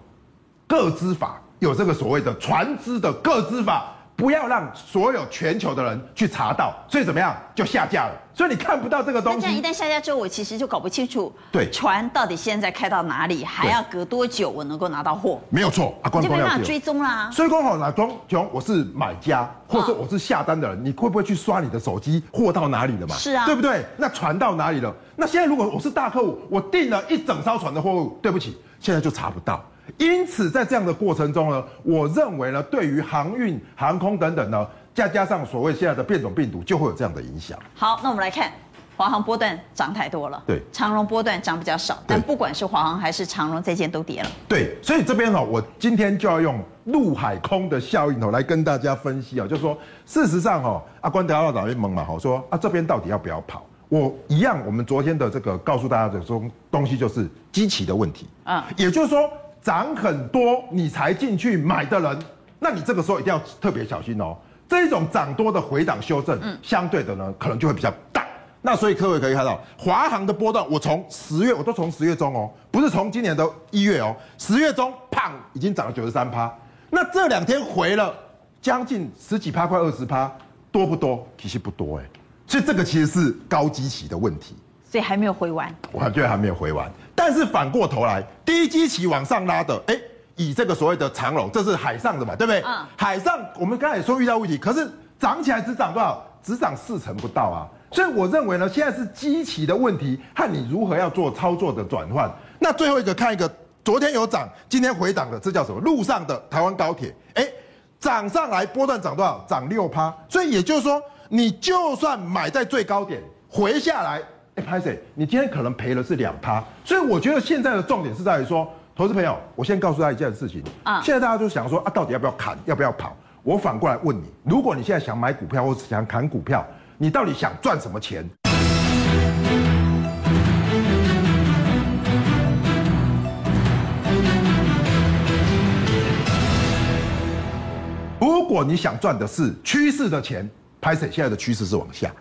个资法，有这个所谓的船只的个资法，不要让所有全球的人去查到，所以怎么样就下架了。所以你看不到这个东西。那这样一旦下架之后，我其实就搞不清楚，对船到底现在开到哪里，还要隔多久我能够拿到货？没有错啊，关公就没办法追踪啦。所以刚好哪中穷，我是买家，或者说我是下单的人，你会不会去刷你的手机货到哪里了嘛？是啊，对不对？那船到哪里了？那现在如果我是大客户，我订了一整艘船的货物，对不起，现在就查不到。因此在这样的过程中呢，我认为呢，对于航运、航空等等呢，再加上所谓现在的变种病毒，就会有这样的影响。好，那我们来看华航波段涨太多了，对，长荣波段涨比较少，但不管是华航还是长荣，这件都跌了。对，所以这边哈，我今天就要用陆海空的效应哦，来跟大家分析啊，就是说，事实上哈，阿关德老师问嘛，好说啊，这边到底要不要跑？我一样，我们昨天的这个告诉大家的东东西就是机器的问题啊，也就是说涨很多你才进去买的人，那你这个时候一定要特别小心哦。这种涨多的回档修正，相对的呢可能就会比较大。那所以各位可以看到，华航的波段，我从十月我都从十月中哦，不是从今年的一月哦，十月中胖已经涨了九十三趴，那这两天回了将近十几趴，快二十趴，多不多？其实不多哎。所以这个其实是高基期的问题，所以还没有回完。我觉得还没有回完，但是反过头来，低基期往上拉的，哎，以这个所谓的长龙，这是海上的嘛，对不对？嗯。海上我们刚才也说遇到问题，可是涨起来只涨多少？只涨四成不到啊。所以我认为呢，现在是基期的问题和你如何要做操作的转换。那最后一个看一个，昨天有涨，今天回档的，这叫什么？路上的台湾高铁，哎，涨上来波段涨多少？涨六趴。所以也就是说，你就算买在最高点，回下来，哎，拍谢，你今天可能赔了是两趴。所以我觉得现在的重点是在于说，投资朋友，我先告诉他一件事情啊，现在大家就想说啊，到底要不要砍，要不要跑？我反过来问你，如果你现在想买股票或是想砍股票，你到底想赚什么钱？如果你想赚的是趋势的钱，拍谢现在的趋势是往下。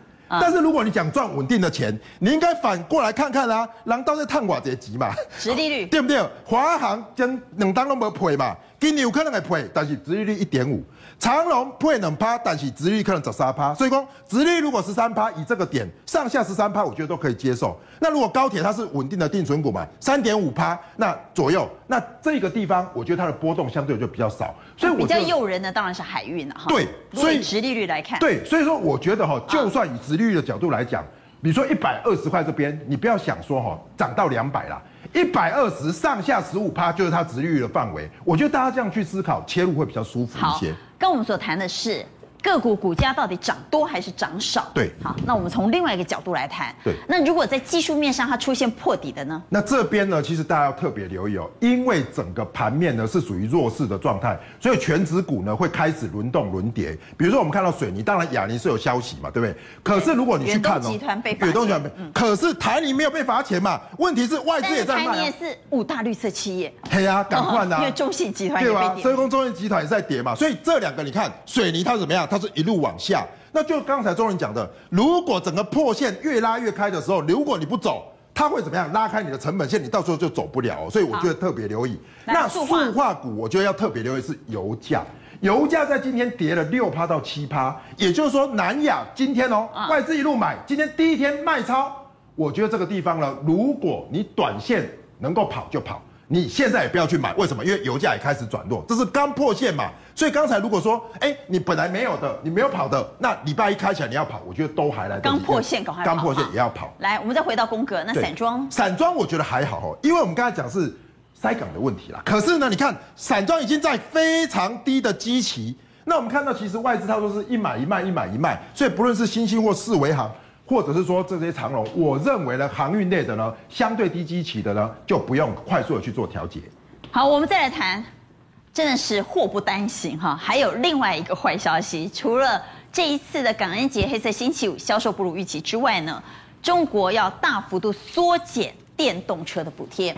但是如果你想赚稳定的钱，你应该反过来看看啊，人都在探寡阶级嘛，殖利率 *laughs* 对不对？华航跟两单都没赔嘛，今年有可能会赔，但是殖利率一点五。长荣配两趴，但是直利率可能走三趴，所以说殖利率如果十三趴，以这个点上下十三趴，我觉得都可以接受。那如果高铁它是稳定的定存股嘛，三点五趴那左右，那这个地方我觉得它的波动相对就比较少，所以我比较诱人的当然是海运了哈。对，所以直利率来看，对，所以说我觉得哈，就算以直利率的角度来讲，比如说一百二十块这边，你不要想说哈涨到两百啦。一百二十上下十五趴就是它值域的范围，我觉得大家这样去思考切入会比较舒服一些。跟我们所谈的是。个股股价到底涨多还是涨少？对，好，那我们从另外一个角度来谈。对，那如果在技术面上它出现破底的呢？那这边呢，其实大家要特别留意哦，因为整个盘面呢是属于弱势的状态，所以权值股呢会开始轮动轮跌。比如说我们看到水泥，当然亚尼是有消息嘛，对不对？可是如果你去看哦，远东集团被远东集团被，可是台泥没有被罚钱嘛？问题是外资也在卖啊。台泥也是五大绿色企业。对啊，赶快啊！因为中信集团对吧？所以说中信集团也在跌嘛，所以这两个你看水泥它怎么样？它是一路往下。那就刚才中人讲的，如果整个破线越拉越开的时候，如果你不走，它会怎么样？拉开你的成本线，你到时候就走不了。所以我觉得特别留意。那塑化股，我觉得要特别留意是油价。油价在今天跌了六趴到七趴，也就是说南亚今天哦，外资一路买，今天第一天卖超。我觉得这个地方呢，如果你短线能够跑就跑。你现在也不要去买，为什么？因为油价也开始转弱，这是刚破线嘛。所以刚才如果说，哎，你本来没有的，你没有跑的，那礼拜一开起来你要跑，我觉得都还来得及。刚破线，赶快。刚破线也要跑。来，我们再回到宫格，那散装，散装我觉得还好哦，因为我们刚才讲是塞港的问题啦。可是呢，你看散装已经在非常低的基期，那我们看到其实外资它都是一买一卖，一买一卖，所以不论是新兴或四维航。或者是说这些长龙，我认为呢，航运类的呢，相对低基期的呢，就不用快速的去做调节。好，我们再来谈，真的是祸不单行哈，还有另外一个坏消息，除了这一次的感恩节黑色星期五销售不如预期之外呢，中国要大幅度缩减电动车的补贴。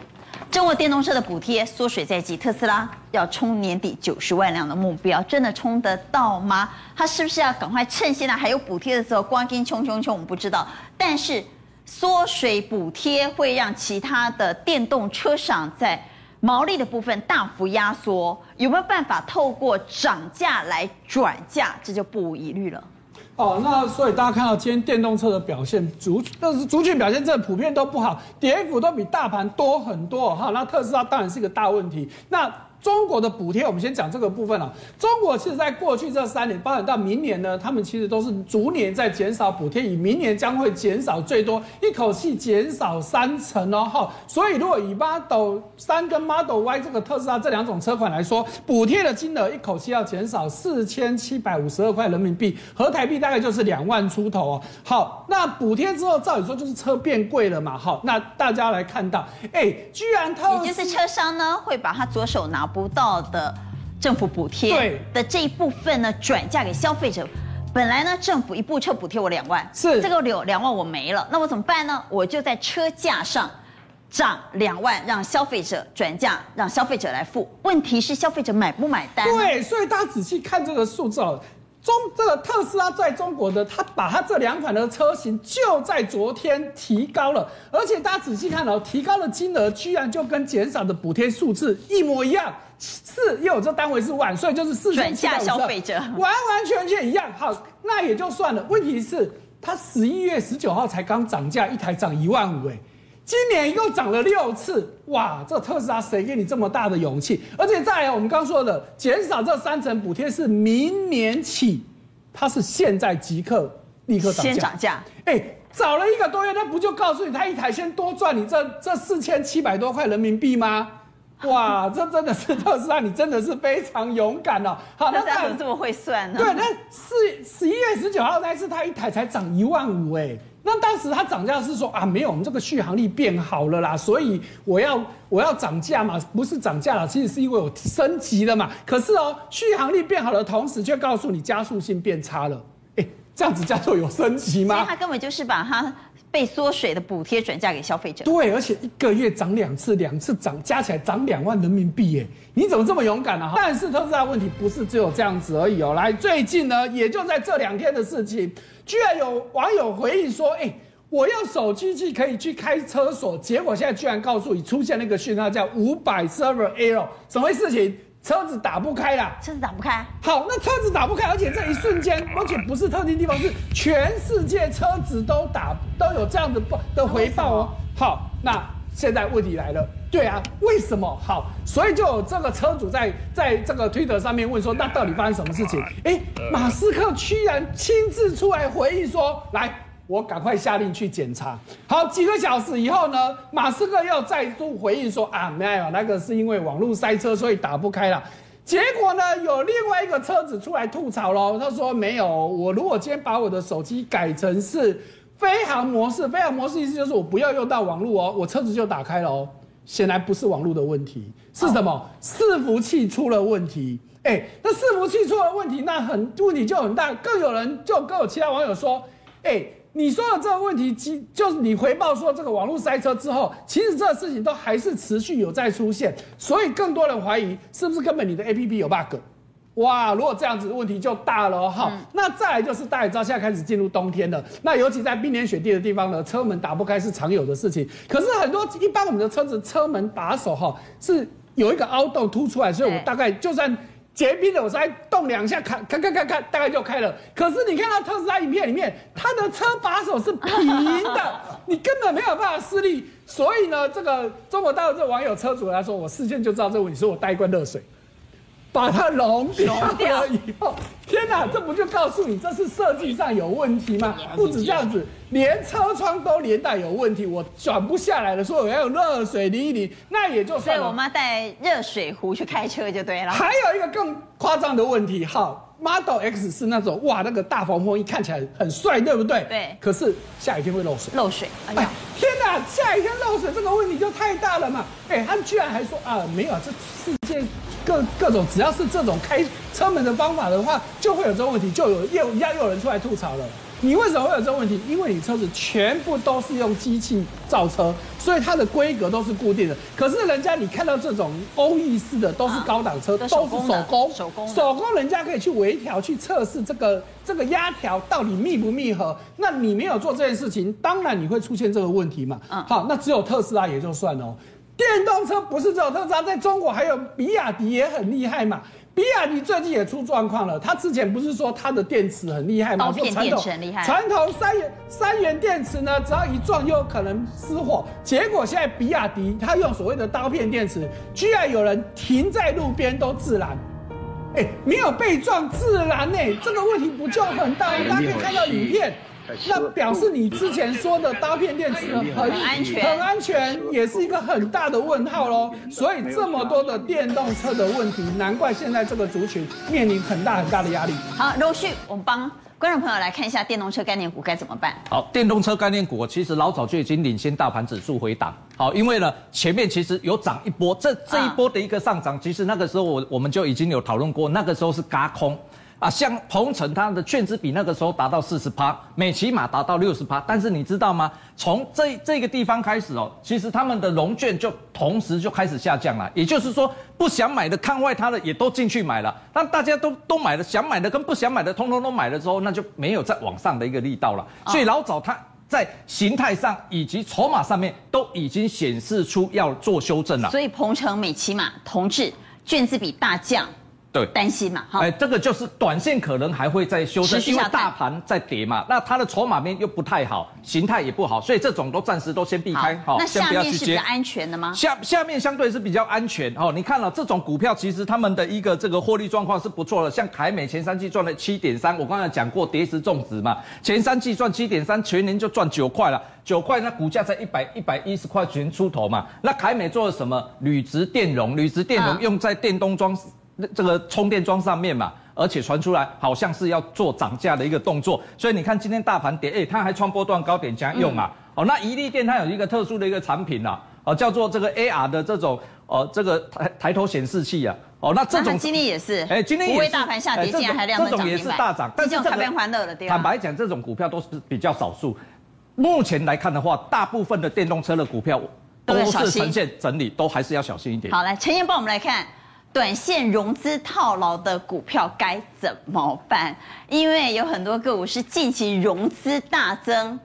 中国电动车的补贴缩水在即，特斯拉要冲年底九十万辆的目标，真的冲得到吗？他是不是要赶快趁现在还有补贴的时候，赶紧冲冲冲？我们不知道。但是缩水补贴会让其他的电动车厂在毛利的部分大幅压缩，有没有办法透过涨价来转价？这就不无疑虑了。哦，那所以大家看到今天电动车的表现，逐但是逐群表现真的普遍都不好，跌幅都比大盘多很多哈。那特斯拉当然是一个大问题。那中国的补贴，我们先讲这个部分啊。中国其实在过去这三年，包含到明年呢，他们其实都是逐年在减少补贴，以明年将会减少最多一口气减少三成哦。哈，所以如果以 Model 3跟 Model Y 这个特斯拉这两种车款来说，补贴的金额一口气要减少四千七百五十二块人民币，合台币大概就是两万出头哦。好，那补贴之后，照理说就是车变贵了嘛。好，那大家来看到，哎，居然他也就是车商呢会把他左手拿。不到的政府补贴的这一部分呢，转嫁给消费者。本来呢，政府一部车补贴我两万，是这个两两万我没了，那我怎么办呢？我就在车价上涨两万，让消费者转嫁，让消费者来付。问题是消费者买不买单？对，所以大家仔细看这个数字哦。中这个特斯拉在中国的，他把他这两款的车型就在昨天提高了，而且大家仔细看哦，提高的金额居然就跟减少的补贴数字一模一样，四又有这单位是万，所以就是四千七百五十，转嫁消费者，完完全全一样。好，那也就算了。问题是，它十一月十九号才刚涨价，一台涨一万五，哎。今年一共涨了六次，哇！这特斯拉谁给你这么大的勇气？而且再来，我们刚说的减少这三成补贴是明年起，它是现在即刻立刻涨价。先涨价。哎，早了一个多月，那不就告诉你，他一台先多赚你这这四千七百多块人民币吗？哇，这真的是特斯拉，你真的是非常勇敢哦。好，那他怎么这么会算呢？对，那四十一月十九号那一次，他一台才涨一万五，哎，那当时它涨价是说啊，没有，我们这个续航力变好了啦，所以我要我要涨价嘛，不是涨价了，其实是因为我升级了嘛。可是哦，续航力变好的同时，却告诉你加速性变差了，哎，这样子叫做有升级吗？所以它根本就是把它。被缩水的补贴转嫁给消费者，对，而且一个月涨两次，两次涨加起来涨两万人民币耶！你怎么这么勇敢呢？但是特斯拉问题不是只有这样子而已哦。来，最近呢，也就在这两天的事情，居然有网友回应说：“哎，我用手机去可以去开车锁，结果现在居然告诉你出现那个讯号叫五百 server error，什么事情？”车子打不开了，车子打不开。好，那车子打不开，而且这一瞬间，而且不是特定地方，是全世界车子都打都有这样子报的回报哦。好，那现在问题来了，对啊，为什么？好，所以就有这个车主在在这个推特上面问说，那到底发生什么事情？哎，马斯克居然亲自出来回应说，来。我赶快下令去检查。好，几个小时以后呢，马斯克又再度回应说：“啊，没有，那个是因为网络塞车，所以打不开了。”结果呢，有另外一个车子出来吐槽喽，他说：“没有，我如果今天把我的手机改成是飞行模式，飞行模式意思就是我不要用到网络哦，我车子就打开了哦。显然不是网络的问题，是什么？伺服器出了问题。哎，那伺服器出了问题，那很问题就很大。更有人就更有其他网友说：“哎。”你说的这个问题，其就是你回报说这个网络塞车之后，其实这个事情都还是持续有在出现，所以更多人怀疑是不是根本你的 APP 有 bug？哇，如果这样子问题就大了哈。嗯、那再来就是大家知道现在开始进入冬天了，那尤其在冰天雪地的地方呢，车门打不开是常有的事情。可是很多一般我们的车子车门把手哈是有一个凹洞凸出来，所以我大概就算。结冰了，我再动两下，看，看，看，看，看，大概就开了。可是你看到特斯拉影片里面，它的车把手是平的，*laughs* 你根本没有办法施力。所以呢，这个中国大陆这网友车主来说，我事先就知道这个问题，说我带一罐热水。把它融掉了以后，天哪，这不就告诉你这是设计上有问题吗？不止这样子，连车窗都连带有问题，我转不下来了，说我要用热水淋一淋，那也就算了。所以我妈带热水壶去开车就对了。还有一个更夸张的问题，好，Model X 是那种哇，那个大防风衣看起来很帅，对不对？对。可是下雨天会漏水。漏水，哎呀，哎天哪，下雨天漏水这个问题就太大了嘛。哎，他们居然还说啊，没有，这世界。各各种只要是这种开车门的方法的话，就会有这个问题，就有又又有人出来吐槽了。你为什么会有这个问题？因为你车子全部都是用机器造车，所以它的规格都是固定的。可是人家你看到这种欧意式的都是高档车，啊、都是手工手工手工，人家可以去微调去测试这个这个压条到底密不密合。那你没有做这件事情，当然你会出现这个问题嘛。嗯，好，那只有特斯拉也就算了。电动车不是只有特斯拉，在中国还有比亚迪也很厉害嘛。比亚迪最近也出状况了，他之前不是说他的电池很厉害吗？刀片电池很厉害。传统三元三元电池呢，只要一撞就有可能失火。结果现在比亚迪他用所谓的刀片电池，居然有人停在路边都自燃，哎，没有被撞自燃呢，这个问题不就很大？大家可以看到影片。那表示你之前说的刀片电池很安全，很安全，也是一个很大的问号喽。所以这么多的电动车的问题，难怪现在这个族群面临很大很大的压力。好，陆续我们帮观众朋友来看一下电动车概念股该怎么办。好，电动车概念股其实老早就已经领先大盘指数回档。好，因为呢前面其实有涨一波，这这一波的一个上涨，其实那个时候我我们就已经有讨论过，那个时候是嘎空。啊，像鹏程它的券资比那个时候达到四十趴，美骑马达到六十趴，但是你知道吗？从这这个地方开始哦，其实他们的融券就同时就开始下降了。也就是说，不想买的、看坏它的也都进去买了。那大家都都买了，想买的跟不想买的，通通都买了之后，那就没有再往上的一个力道了。所以老早它在形态上以及筹码上面都已经显示出要做修正了。所以鹏程、美骑马同志券资比大降。对担心嘛，哈。哎，这个就是短线可能还会再修正，因为大盘在跌嘛，那它的筹码面又不太好，形态也不好，所以这种都暂时都先避开。好，那下面是比较安全的吗？下下面相对是比较安全哦。你看了这种股票，其实他们的一个这个获利状况是不错的，像凯美前三季赚了七点三，我刚才讲过跌时种植嘛，前三季赚七点三，全年就赚九块了，九块那股价在一百一百一十块钱出头嘛。那凯美做了什么？铝质电容，铝质电容用在电动装。那这个充电桩上面嘛，而且传出来好像是要做涨价的一个动作，所以你看今天大盘跌，哎，它还穿波段高点加用啊。哦，那宜利电它有一个特殊的一个产品啊，哦，叫做这个 AR 的这种哦，这个抬抬头显示器啊。哦，那这种今天也是，哎，今天也是，大盘下跌，竟然还亮灯涨停，这种也是大涨，但是这种欢乐的，坦白讲，这种股票都是比较少数。目前来看的话，大部分的电动车的股票都是呈现整理，都还是要小心一点。好，来陈彦帮我们来看。短线融资套牢的股票该怎么办？因为有很多个股是近期融资大增，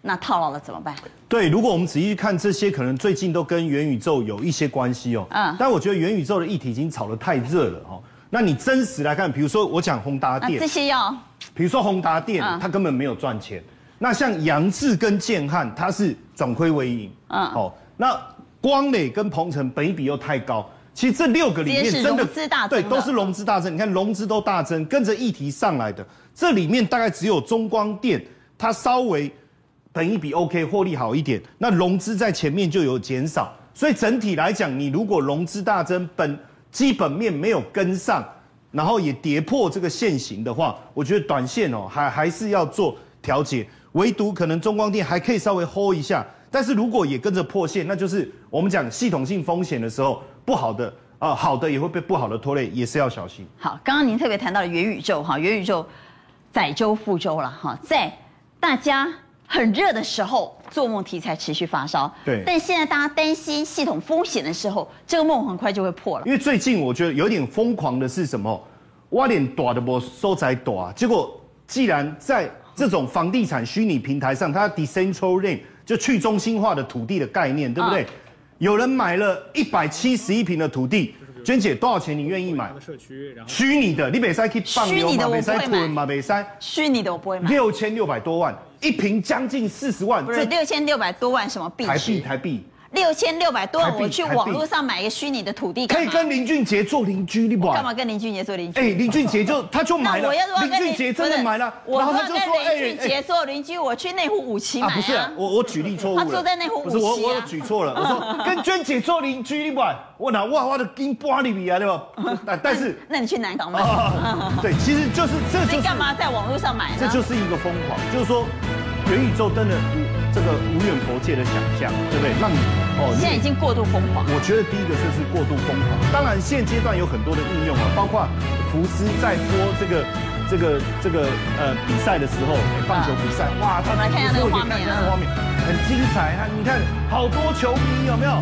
那套牢了怎么办？对，如果我们仔细看这些，可能最近都跟元宇宙有一些关系哦。嗯，但我觉得元宇宙的议题已经炒得太热了哦。那你真实来看，比如说我讲宏达电，这些要，比如说宏达电，它根本没有赚钱。那像杨志跟建汉，它是转亏为盈。嗯，哦，那光磊跟鹏程本益比又太高。其实这六个里面真的对都是融资大增，你看融资都大增，跟着议题上来的。这里面大概只有中光电，它稍微本益比 OK，获利好一点。那融资在前面就有减少，所以整体来讲，你如果融资大增，本基本面没有跟上，然后也跌破这个线型的话，我觉得短线哦还还是要做调节。唯独可能中光电还可以稍微 hold 一下，但是如果也跟着破线，那就是我们讲系统性风险的时候。不好的啊、呃，好的也会被不好的拖累，也是要小心。好，刚刚您特别谈到了元宇宙哈，元宇宙载舟覆舟了哈，在大家很热的时候，做梦题材持续发烧。对。但现在大家担心系统风险的时候，这个梦很快就会破了。因为最近我觉得有点疯狂的是什么？挖点短的不收窄短，结果既然在这种房地产虚拟平台上，它 decentralized 就去中心化的土地的概念，对不对？嗯有人买了一百七十一平的土地，娟姐多少钱？你愿意买？虚拟的，你北塞去放牛嘛，北塞囤嘛，北塞。虚拟的我不会买。六千六百多万，一平将近四十万。不是六千六百多万什么币？台币，台币。六千六百多万，我去网络上买一个虚拟的土地，可以跟林俊杰做邻居，你不？干嘛跟林俊杰做邻居？哎，林俊杰就 *laughs* 他就买了。我要林俊杰真的买了，然后他就说：“哎，林俊杰做邻居，我去内湖五期买啊。”不是，我我举例错误了。他住在内湖五期。不是我我举错了，我说 *laughs* 跟娟姐做邻居，你不？我拿哇哇的金玻璃米啊，对吧？*laughs* 但但是，那你去南港买。对，其实就是这就是。你干嘛在网络上买？这就是一个疯狂，就是说元宇宙真的。这个无远佛界的想象，对不对？让你哦，现在已经过度疯狂。我觉得第一个就是过度疯狂。当然，现阶段有很多的应用啊，包括福斯在播这个这个这个呃比赛的时候，棒球比赛，哇，他们来看一下那个画面，看画面很精彩啊！你看好多球迷有没有？